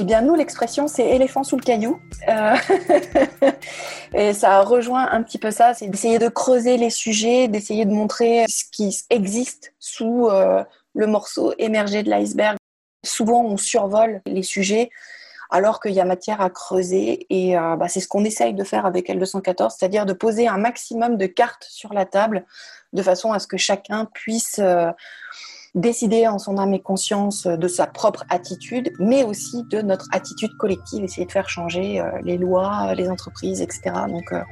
Eh bien, nous, l'expression, c'est éléphant sous le caillou. Euh, et ça rejoint un petit peu ça, c'est d'essayer de creuser les sujets, d'essayer de montrer ce qui existe sous euh, le morceau émergé de l'iceberg. Souvent, on survole les sujets alors qu'il y a matière à creuser. Et euh, bah, c'est ce qu'on essaye de faire avec L214, c'est-à-dire de poser un maximum de cartes sur la table de façon à ce que chacun puisse décider en son âme et conscience de sa propre attitude, mais aussi de notre attitude collective, essayer de faire changer euh, les lois, les entreprises, etc. Donc, euh,